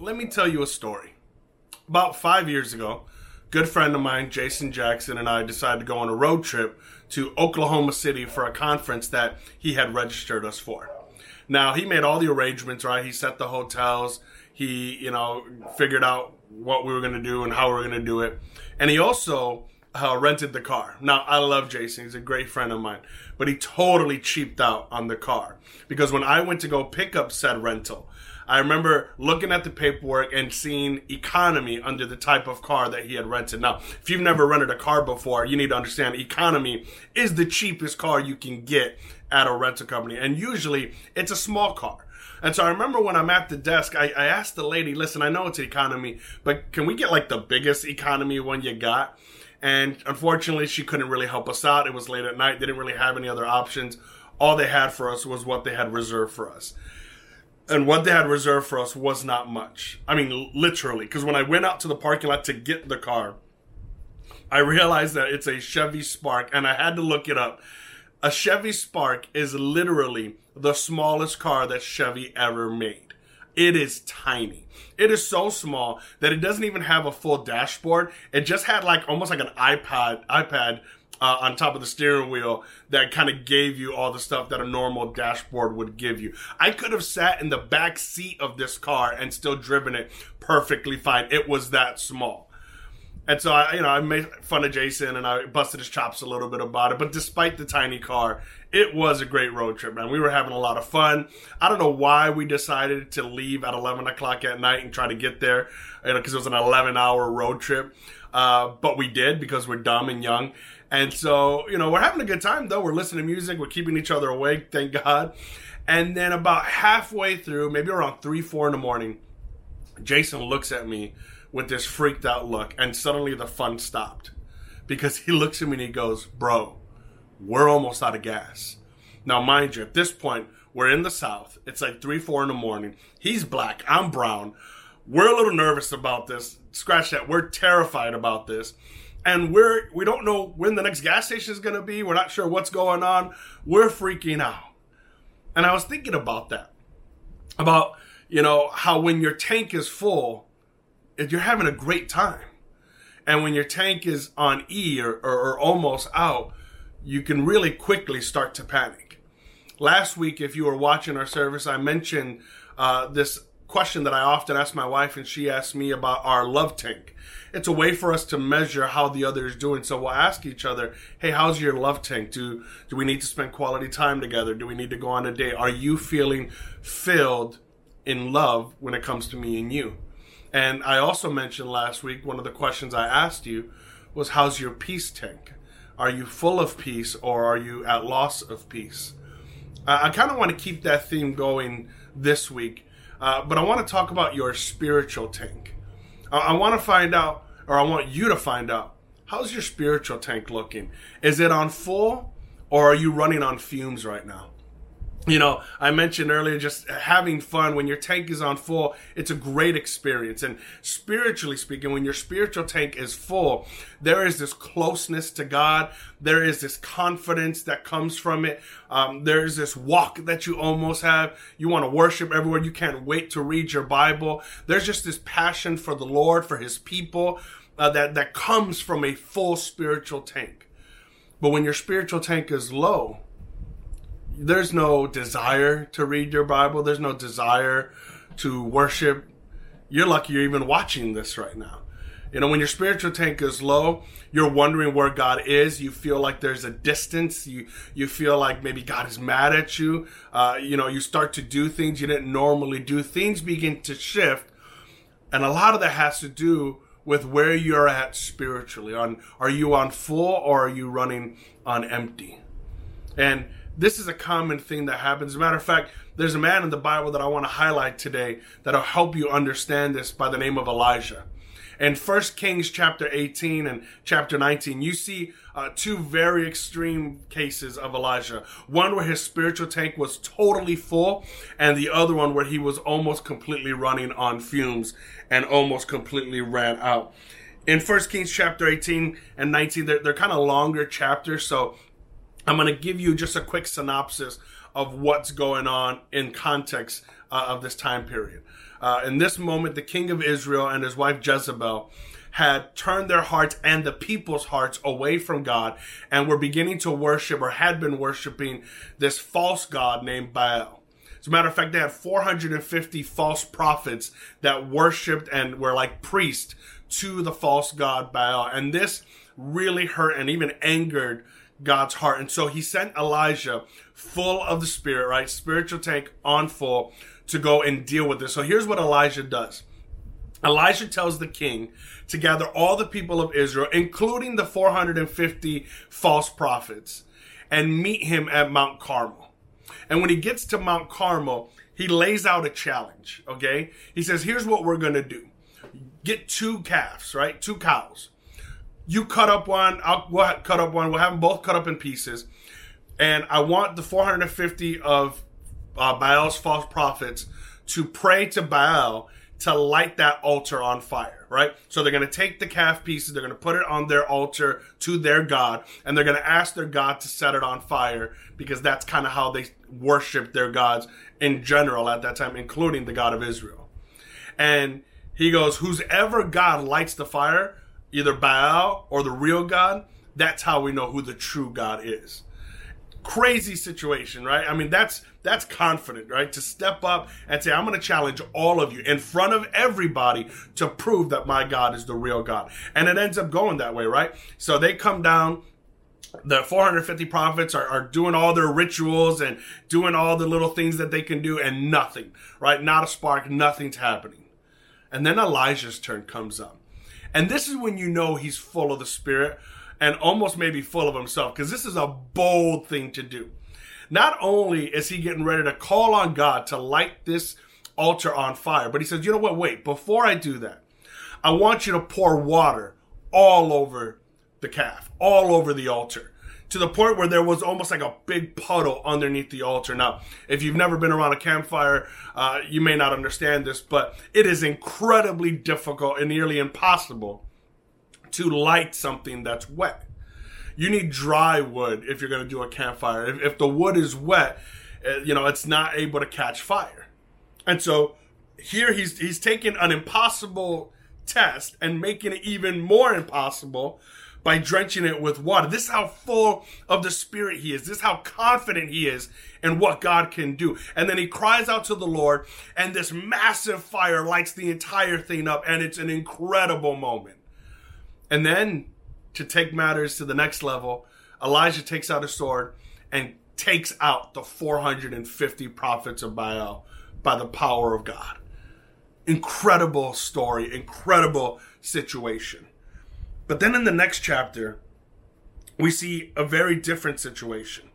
let me tell you a story. About five years ago, good friend of mine, Jason Jackson, and I decided to go on a road trip to Oklahoma City for a conference that he had registered us for. Now, he made all the arrangements, right? He set the hotels, he, you know, figured out what we were going to do and how we were going to do it. And he also uh, rented the car. Now, I love Jason. He's a great friend of mine. But he totally cheaped out on the car. Because when I went to go pick up said rental, I remember looking at the paperwork and seeing economy under the type of car that he had rented. Now, if you've never rented a car before, you need to understand economy is the cheapest car you can get at a rental company. And usually it's a small car. And so I remember when I'm at the desk, I, I asked the lady, listen, I know it's economy, but can we get like the biggest economy one you got? And unfortunately, she couldn't really help us out. It was late at night. They didn't really have any other options. All they had for us was what they had reserved for us. And what they had reserved for us was not much. I mean, literally. Because when I went out to the parking lot to get the car, I realized that it's a Chevy Spark, and I had to look it up. A Chevy Spark is literally the smallest car that Chevy ever made. It is tiny. It is so small that it doesn't even have a full dashboard. It just had like almost like an iPad, iPad uh, on top of the steering wheel that kind of gave you all the stuff that a normal dashboard would give you. I could have sat in the back seat of this car and still driven it perfectly fine. It was that small. And so I, you know, I made fun of Jason and I busted his chops a little bit about it. But despite the tiny car, it was a great road trip, man. We were having a lot of fun. I don't know why we decided to leave at 11 o'clock at night and try to get there, you know, because it was an 11 hour road trip. Uh, but we did because we're dumb and young. And so, you know, we're having a good time though. We're listening to music. We're keeping each other awake. Thank God. And then about halfway through, maybe around three, four in the morning, Jason looks at me with this freaked out look, and suddenly the fun stopped because he looks at me and he goes, Bro, we're almost out of gas. Now, mind you, at this point, we're in the South. It's like 3, 4 in the morning. He's black. I'm brown. We're a little nervous about this. Scratch that. We're terrified about this. And we're, we don't know when the next gas station is going to be. We're not sure what's going on. We're freaking out. And I was thinking about that. About, you know, how when your tank is full, you're having a great time. And when your tank is on E or, or, or, almost out, you can really quickly start to panic. Last week, if you were watching our service, I mentioned uh, this question that I often ask my wife, and she asks me about our love tank. It's a way for us to measure how the other is doing. So we'll ask each other, "Hey, how's your love tank? Do do we need to spend quality time together? Do we need to go on a date? Are you feeling filled in love when it comes to me and you?" And I also mentioned last week one of the questions I asked you was how's your peace tank? Are you full of peace or are you at loss of peace? I kind of want to keep that theme going this week, uh, but I want to talk about your spiritual tank. I, I want to find out, or I want you to find out, how's your spiritual tank looking? Is it on full or are you running on fumes right now? You know, I mentioned earlier just having fun when your tank is on full, it's a great experience. And spiritually speaking, when your spiritual tank is full, there is this closeness to God. There is this confidence that comes from it. Um, there's this walk that you almost have. You want to worship everywhere. You can't wait to read your Bible. There's just this passion for the Lord, for his people, uh, that, that comes from a full spiritual tank. But when your spiritual tank is low, there's no desire to read your Bible. There's no desire to worship. You're lucky you're even watching this right now. You know, when your spiritual tank is low, you're wondering where God is. You feel like there's a distance. You you feel like maybe God is mad at you. Uh, you know, you start to do things you didn't normally do. Things begin to shift, and a lot of that has to do with where you're at spiritually. On are you on full or are you running on empty? And this is a common thing that happens. As a matter of fact, there's a man in the Bible that I want to highlight today that'll help you understand this by the name of Elijah. In 1 Kings chapter 18 and chapter 19, you see uh, two very extreme cases of Elijah. One where his spiritual tank was totally full, and the other one where he was almost completely running on fumes and almost completely ran out. In 1 Kings chapter 18 and 19, they're, they're kind of longer chapters, so I'm going to give you just a quick synopsis of what's going on in context uh, of this time period. Uh, in this moment, the king of Israel and his wife Jezebel had turned their hearts and the people's hearts away from God and were beginning to worship or had been worshiping this false God named Baal. As a matter of fact, they had 450 false prophets that worshiped and were like priests to the false god Baal. And this really hurt and even angered God's heart. And so he sent Elijah full of the Spirit, right? Spiritual tank on full to go and deal with this. So here's what Elijah does. Elijah tells the king to gather all the people of Israel, including the 450 false prophets, and meet him at Mount Carmel. And when he gets to Mount Carmel, he lays out a challenge, okay? He says, here's what we're to do. Get two calves, right? Two cows. You cut up one, I'll we'll cut up one. We'll have them both cut up in pieces. And I want the 450 of uh, Baal's false prophets to pray to Baal to light that altar on fire, right? So they're going to take the calf pieces, they're going to put it on their altar to their God, and they're going to ask their God to set it on fire because that's kind of how they worship their gods in general at that time, including the God of Israel. And he goes, Who's ever God lights the fire, either Baal or the real God, that's how we know who the true God is crazy situation, right? I mean, that's that's confident, right? To step up and say, I'm going to challenge all of you in front of everybody to prove that my God is the real God. And it ends up going that way, right? So they come down. The 450 prophets are, are doing all their rituals and doing all the little things that they can do, and nothing, right? Not a spark, nothing's happening. And then Elijah's turn comes up. And this is when you know he's full of the Spirit and almost maybe full of himself because this is a bold thing to do. Not only is he getting ready to call on God to light this altar on fire, but he says, you know what? Wait, before I do that, I want you to pour water all over the calf, all over the altar to the point where there was almost like a big puddle underneath the altar. Now, if you've never been around a campfire, uh, you may not understand this, but it is incredibly difficult and nearly impossible to light something that's wet. You need dry wood if you're going to do a campfire. If, if the wood is wet, uh, you know, it's not able to catch fire. And so here he's he's taking an impossible test and making it even more impossible by drenching it with water. This is how full of the Spirit he is. This is how confident he is in what God can do. And then he cries out to the Lord, and this massive fire lights the entire thing up, and it's an incredible moment. And then to take matters to the next level, Elijah takes out a sword and takes out the 450 prophets of Baal by the power of God. Incredible story, incredible situation. But then in the next chapter, we see a very different situation.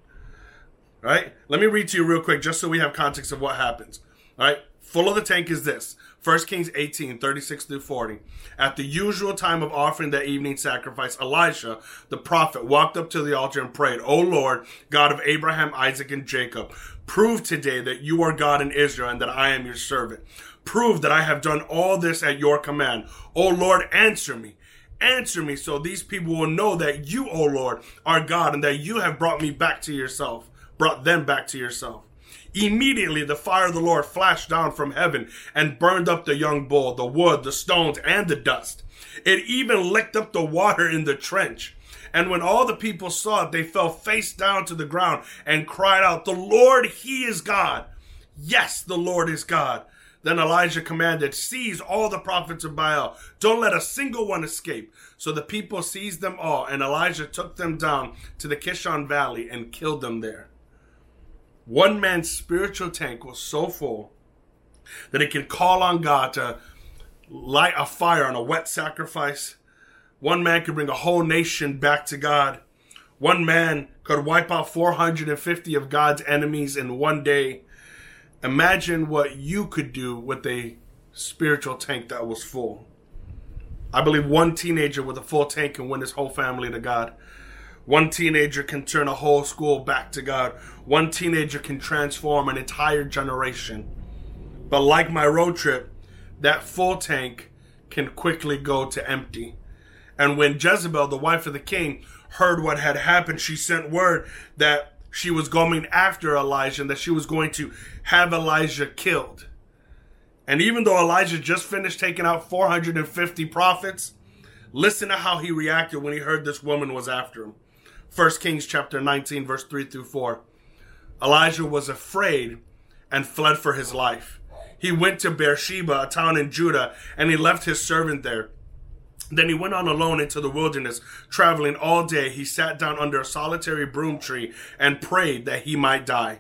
Right? Let me read to you real quick just so we have context of what happens. All right? Full of the tank is this 1 Kings 18, 36 through 40. At the usual time of offering the evening sacrifice, Elisha, the prophet, walked up to the altar and prayed, O Lord, God of Abraham, Isaac, and Jacob, prove today that you are God in Israel and that I am your servant. Prove that I have done all this at your command. O Lord, answer me. Answer me so these people will know that you, O Lord, are God and that you have brought me back to yourself, brought them back to yourself. Immediately the fire of the Lord flashed down from heaven and burned up the young bull, the wood, the stones, and the dust. It even licked up the water in the trench. And when all the people saw it, they fell face down to the ground and cried out, The Lord, He is God. Yes, the Lord is God. Then Elijah commanded, Seize all the prophets of Baal. Don't let a single one escape. So the people seized them all, and Elijah took them down to the Kishon Valley and killed them there. One man's spiritual tank was so full that it can call on God to light a fire on a wet sacrifice. One man could bring a whole nation back to God. One man could wipe out 450 of God's enemies in one day. Imagine what you could do with a spiritual tank that was full. I believe one teenager with a full tank can win his whole family to God. One teenager can turn a whole school back to God. One teenager can transform an entire generation. But like my road trip, that full tank can quickly go to empty. And when Jezebel, the wife of the king, heard what had happened, she sent word that she was going after Elijah and that she was going to have Elijah killed. And even though Elijah just finished taking out 450 prophets, listen to how he reacted when he heard this woman was after him. 1 Kings chapter 19, verse 3 through 4. Elijah was afraid and fled for his life. He went to Beersheba, a town in Judah, and he left his servant there. Then he went on alone into the wilderness, traveling all day. He sat down under a solitary broom tree and prayed that he might die.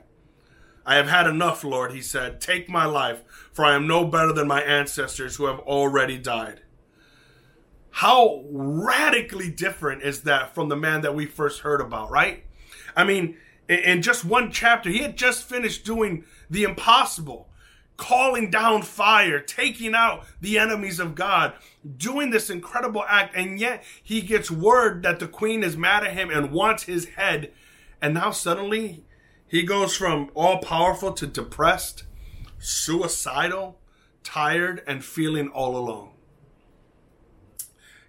I have had enough, Lord, he said. Take my life, for I am no better than my ancestors who have already died. How radically different is that from the man that we first heard about, right? I mean, in just one chapter, he had just finished doing the impossible, calling down fire, taking out the enemies of God, doing this incredible act, and yet he gets word that the queen is mad at him and wants his head. And now suddenly he goes from all powerful to depressed, suicidal, tired, and feeling all alone.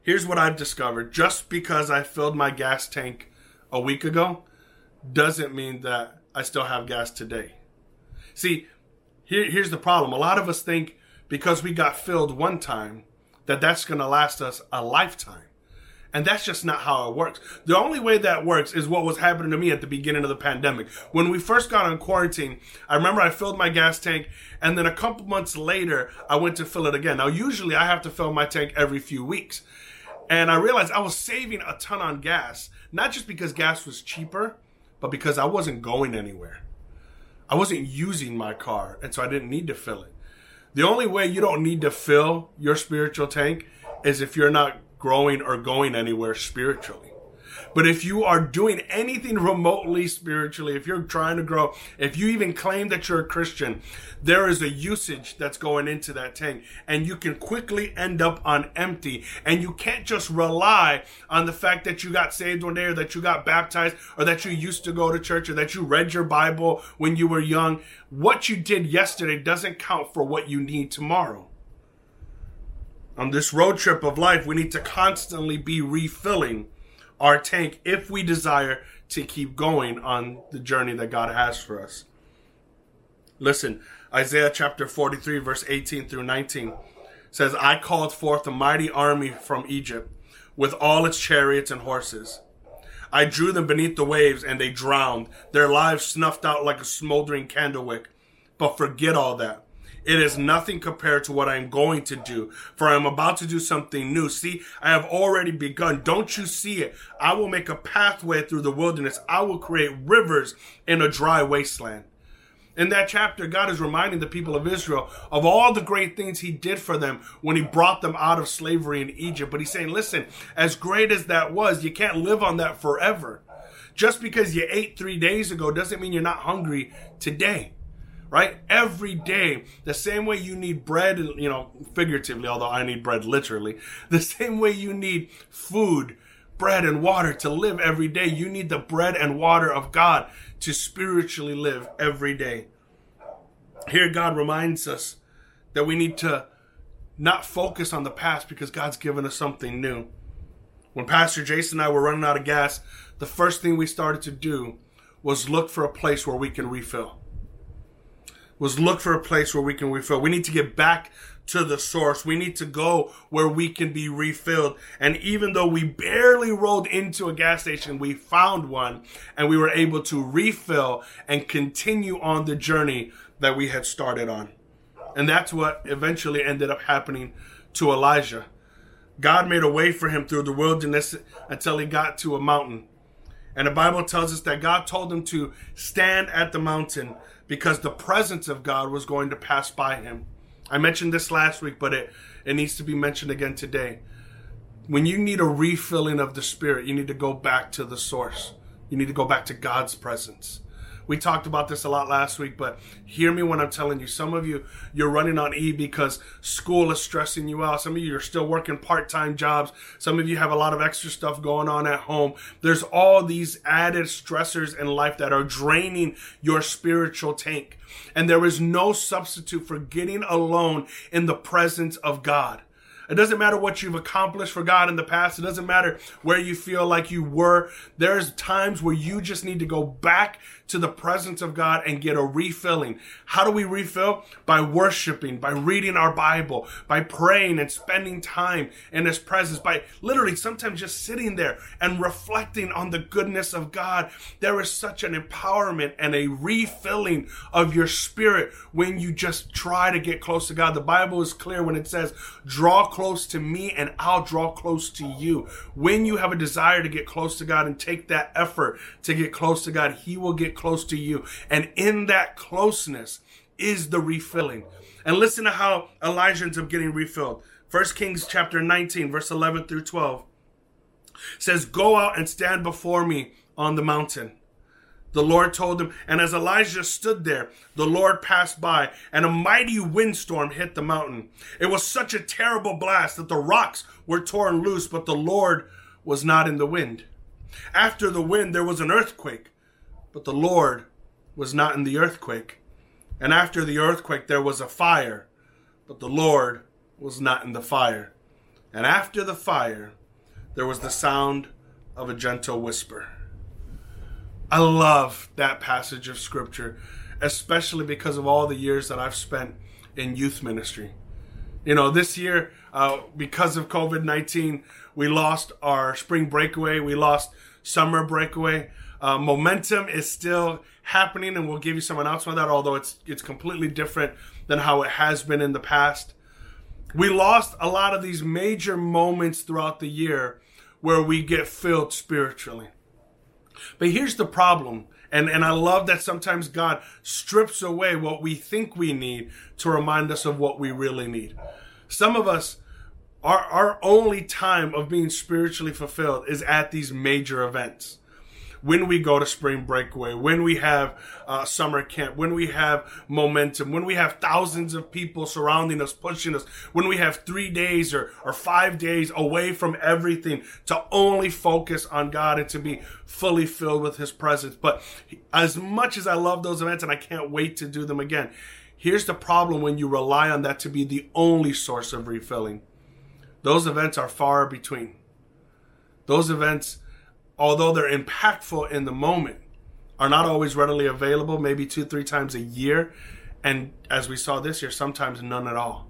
Here's what I've discovered just because I filled my gas tank a week ago doesn't mean that I still have gas today. See, here, here's the problem. A lot of us think because we got filled one time that that's going to last us a lifetime. And that's just not how it works. The only way that works is what was happening to me at the beginning of the pandemic. When we first got on quarantine, I remember I filled my gas tank and then a couple months later, I went to fill it again. Now, usually I have to fill my tank every few weeks. And I realized I was saving a ton on gas, not just because gas was cheaper, but because I wasn't going anywhere. I wasn't using my car, and so I didn't need to fill it. The only way you don't need to fill your spiritual tank is if you're not growing or going anywhere spiritually. But if you are doing anything remotely spiritually, if you're trying to grow, if you even claim that you're a Christian, there is a usage that's going into that tank and you can quickly end up on empty. And you can't just rely on the fact that you got saved one day or that you got baptized or that you used to go to church or that you read your Bible when you were young. What you did yesterday doesn't count for what you need tomorrow on this road trip of life, we need to constantly be refilling our tank if we desire to keep going on the journey that God has for us. Listen, Isaiah chapter 43, verse 18 through 19 says, I called forth a mighty army from Egypt with all its chariots and horses. I drew them beneath the waves and they drowned, their lives snuffed out like a smoldering candle wick. But forget all that. It is nothing compared to what I am going to do, for I am about to do something new. See, I have already begun. Don't you see it? I will make a pathway through the wilderness. I will create rivers in a dry wasteland. In that chapter, God is reminding the people of Israel of all the great things He did for them when He brought them out of slavery in Egypt. But He's saying, listen, as great as that was, you can't live on that forever. Just because you ate three days ago doesn't mean you're not hungry today right? Every day, the same way you need bread, you know, figuratively, although I need bread literally, the same way you need food, bread, and water to live every day, you need the bread and water of God to spiritually live every day. Here, God reminds us that we need to not focus on the past because God's given us something new. When Pastor Jason and I were running out of gas, the first thing we started to do was look for a place where we can refill was look for a place where we can refill. We need to get back to the source. We need to go where we can be refilled. And even though we barely rolled into a gas station, we found one and we were able to refill and continue on the journey that we had started on. And that's what eventually ended up happening to Elijah. God made a way for him through the wilderness until he got to a mountain. And the Bible tells us that God told him to stand at the mountain because the presence of God was going to pass by him. I mentioned this last week, but it, it needs to be mentioned again today. When you need a refilling of the Spirit, you need to go back to the source. You need to go back to God's presence. We talked about this a lot last week, but hear me when I'm telling you. Some of you, you're running on E because school is stressing you out. Some of you are still working part time jobs. Some of you have a lot of extra stuff going on at home. There's all these added stressors in life that are draining your spiritual tank. And there is no substitute for getting alone in the presence of God. It doesn't matter what you've accomplished for God in the past. It doesn't matter where you feel like you were. There's times where you just need to go back to the presence of God and get a refilling. How do we refill? By worshiping, by reading our Bible, by praying and spending time in His presence, by literally sometimes just sitting there and reflecting on the goodness of God. There is such an empowerment and a refilling of your spirit when you just try to get close to God. The Bible is clear when it says, draw close to me and I'll draw close to you. When you have a desire to get close to God and take that effort to get close to God, He will get close to you. And in that closeness is the refilling. And listen to how Elijah ends up getting refilled. First Kings chapter 19, verse 11 through 12 says, Go out and stand before me on the mountain. The Lord told him, and as Elijah stood there, the Lord passed by, and a mighty windstorm hit the mountain. It was such a terrible blast that the rocks were torn loose, but the Lord was not in the wind. After the wind, there was an earthquake, but the Lord was not in the earthquake. And after the earthquake, there was a fire, but the Lord was not in the fire. And after the fire, there was the sound of a gentle whisper. I love that passage of scripture, especially because of all the years that I've spent in youth ministry. You know, this year, uh, because of COVID 19, we lost our spring breakaway, we lost summer breakaway. Uh, momentum is still happening, and we'll give you some announcement of that. Although it's it's completely different than how it has been in the past. We lost a lot of these major moments throughout the year where we get filled spiritually. But here's the problem. And, and I love that sometimes God strips away what we think we need to remind us of what we really need. Some of us, our, our only time of being spiritually fulfilled is at these major events when we go to spring breakaway, when we have uh, summer camp, when we have momentum, when we have thousands of people surrounding us, pushing us, when we have three days or, or five days away from everything to only focus on God and to be fully filled with His presence. But as much as I love those events and I can't wait to do them again, here's the problem when you rely on that to be the only source of refilling. Those events are far between. Those events although they're impactful in the moment, are not always readily available, maybe two, three times a year. And as we saw this year, sometimes none at all.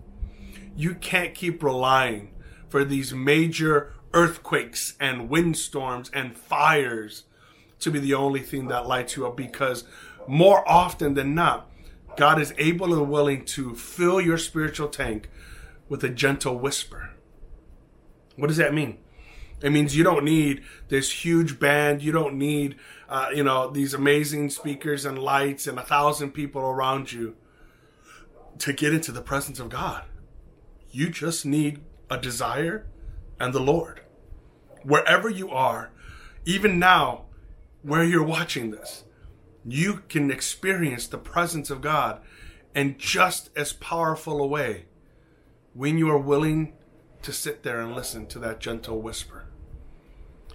You can't keep relying for these major earthquakes and windstorms and fires to be the only thing that lights you up because more often than not, God is able and willing to fill your spiritual tank with a gentle whisper. What does that mean? It means you don't need this huge band. You don't need, uh, you know, these amazing speakers and lights and a thousand people around you to get into the presence of God. You just need a desire and the Lord. Wherever you are, even now, where you're watching this, you can experience the presence of God in just as powerful a way when you are willing to sit there and listen to that gentle whisper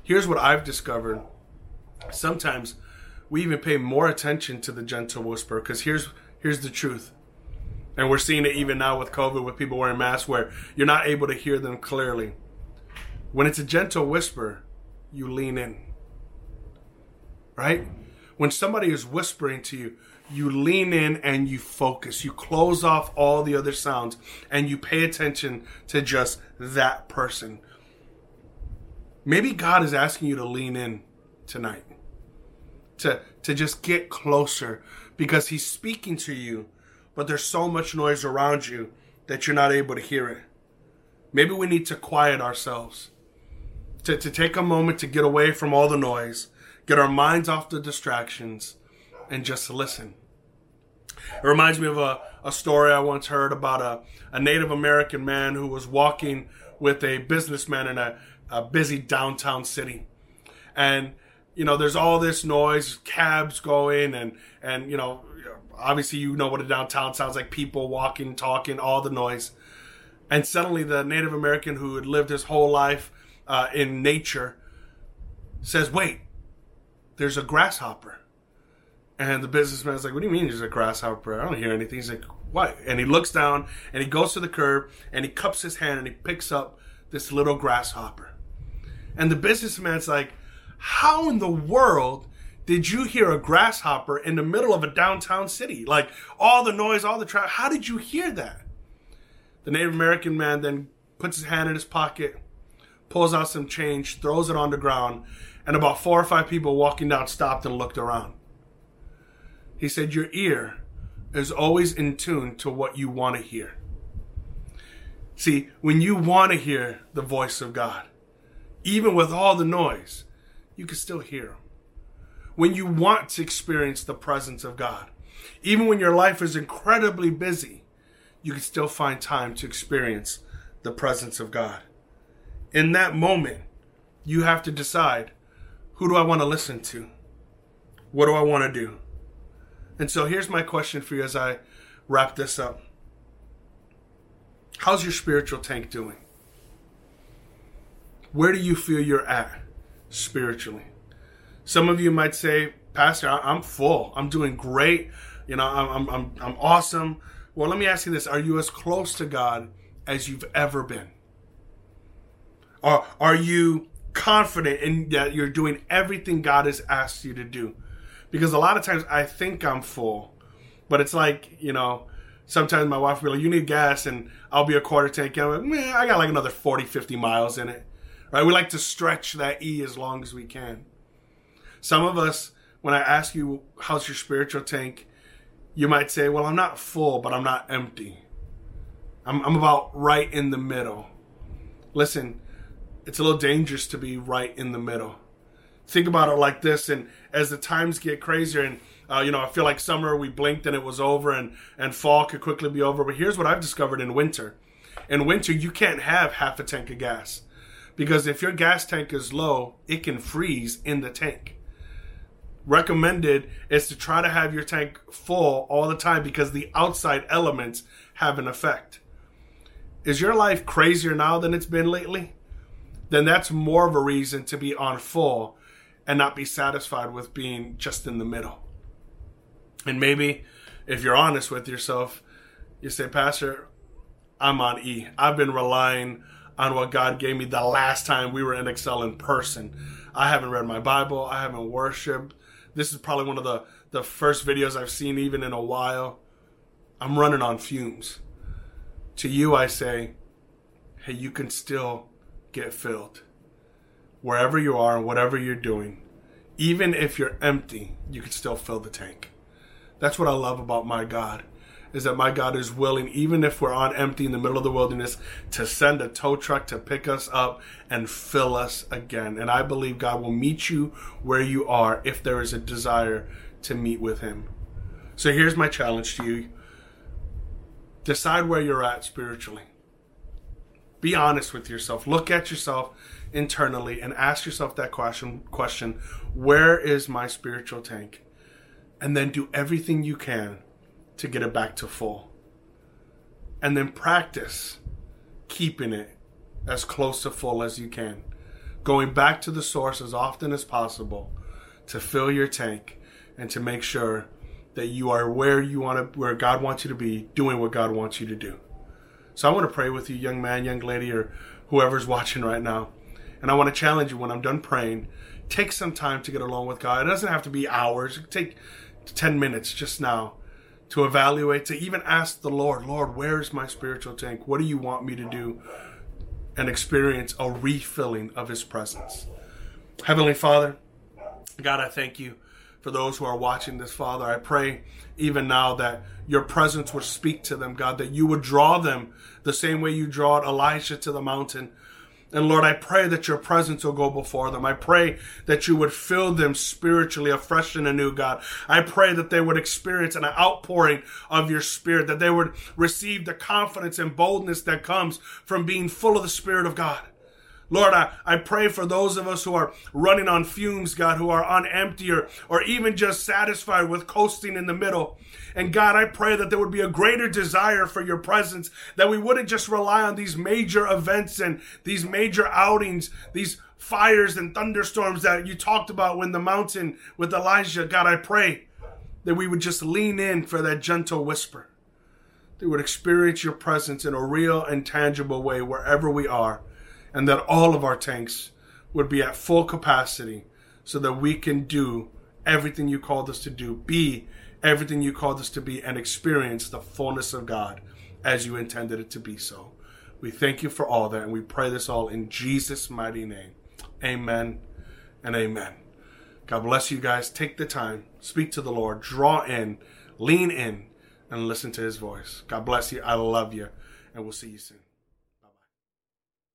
here's what I've discovered. Sometimes we even pay more attention to the gentle whisper because here's here's the truth. And we're seeing it even now with COVID with people wearing masks where you're not able to hear them clearly. When it's a gentle whisper, you lean in. Right? When somebody is whispering to you, you lean in and you focus. You close off all the other sounds and you pay attention to just that person. Maybe God is asking you to lean in tonight. To to just get closer because he's speaking to you, but there's so much noise around you that you're not able to hear it. Maybe we need to quiet ourselves. To, to take a moment to get away from all the noise, get our minds off the distractions, and just listen. It reminds me of a, a story I once heard about a, a Native American man who was walking with a businessman and a a busy downtown city, and you know there's all this noise, cabs going, and and you know obviously you know what a downtown sounds like, people walking, talking, all the noise, and suddenly the Native American who had lived his whole life uh, in nature says, "Wait, there's a grasshopper." And the businessman's like, "What do you mean there's a grasshopper? I don't hear anything." He's like, What? And he looks down and he goes to the curb and he cups his hand and he picks up this little grasshopper. And the businessman's like, How in the world did you hear a grasshopper in the middle of a downtown city? Like all the noise, all the traffic. How did you hear that? The Native American man then puts his hand in his pocket, pulls out some change, throws it on the ground, and about four or five people walking down stopped and looked around. He said, Your ear is always in tune to what you want to hear. See, when you want to hear the voice of God, even with all the noise, you can still hear. When you want to experience the presence of God, even when your life is incredibly busy, you can still find time to experience the presence of God. In that moment, you have to decide who do I want to listen to? What do I want to do? And so here's my question for you as I wrap this up How's your spiritual tank doing? Where do you feel you're at spiritually? Some of you might say, Pastor, I'm full. I'm doing great. You know, I'm, I'm, I'm awesome. Well, let me ask you this Are you as close to God as you've ever been? Or are you confident in that you're doing everything God has asked you to do? Because a lot of times I think I'm full, but it's like, you know, sometimes my wife will be like, you need gas, and I'll be a quarter tank. And I'm like, man, I got like another 40, 50 miles in it. Right? We like to stretch that E as long as we can. Some of us, when I ask you, how's your spiritual tank? You might say, well, I'm not full, but I'm not empty. I'm, I'm about right in the middle. Listen, it's a little dangerous to be right in the middle. Think about it like this, and as the times get crazier, and uh, you know, I feel like summer we blinked and it was over, and and fall could quickly be over. But here's what I've discovered in winter: in winter, you can't have half a tank of gas because if your gas tank is low, it can freeze in the tank. Recommended is to try to have your tank full all the time because the outside elements have an effect. Is your life crazier now than it's been lately? Then that's more of a reason to be on full and not be satisfied with being just in the middle. And maybe if you're honest with yourself, you say, Pastor, I'm on E. I've been relying on what God gave me the last time we were in Excel in person. I haven't read my Bible. I haven't worshiped. This is probably one of the, the first videos I've seen even in a while. I'm running on fumes. To you, I say, hey, you can still get filled wherever you are, and whatever you're doing, even if you're empty, you can still fill the tank. That's what I love about my God. Is that my God is willing, even if we're on empty in the middle of the wilderness, to send a tow truck to pick us up and fill us again. And I believe God will meet you where you are if there is a desire to meet with Him. So here's my challenge to you decide where you're at spiritually. Be honest with yourself. Look at yourself internally and ask yourself that question question where is my spiritual tank and then do everything you can to get it back to full. And then practice keeping it as close to full as you can. Going back to the source as often as possible to fill your tank and to make sure that you are where you want to where God wants you to be doing what God wants you to do. So I want to pray with you young man young lady or whoever's watching right now. And I want to challenge you when I'm done praying, take some time to get along with God. It doesn't have to be hours. take 10 minutes just now to evaluate, to even ask the Lord, Lord, where is my spiritual tank? What do you want me to do? And experience a refilling of His presence. Heavenly Father, God, I thank you for those who are watching this, Father. I pray even now that your presence would speak to them, God, that you would draw them the same way you drawed Elijah to the mountain. And Lord, I pray that your presence will go before them. I pray that you would fill them spiritually afresh and anew, God. I pray that they would experience an outpouring of your spirit, that they would receive the confidence and boldness that comes from being full of the Spirit of God. Lord, I, I pray for those of us who are running on fumes, God, who are on empty or, or even just satisfied with coasting in the middle. And God, I pray that there would be a greater desire for your presence, that we wouldn't just rely on these major events and these major outings, these fires and thunderstorms that you talked about when the mountain with Elijah. God, I pray that we would just lean in for that gentle whisper, they would experience your presence in a real and tangible way wherever we are, and that all of our tanks would be at full capacity so that we can do everything you called us to do, be everything you called us to be, and experience the fullness of God as you intended it to be so. We thank you for all that, and we pray this all in Jesus' mighty name. Amen and amen. God bless you guys. Take the time, speak to the Lord, draw in, lean in, and listen to his voice. God bless you. I love you, and we'll see you soon.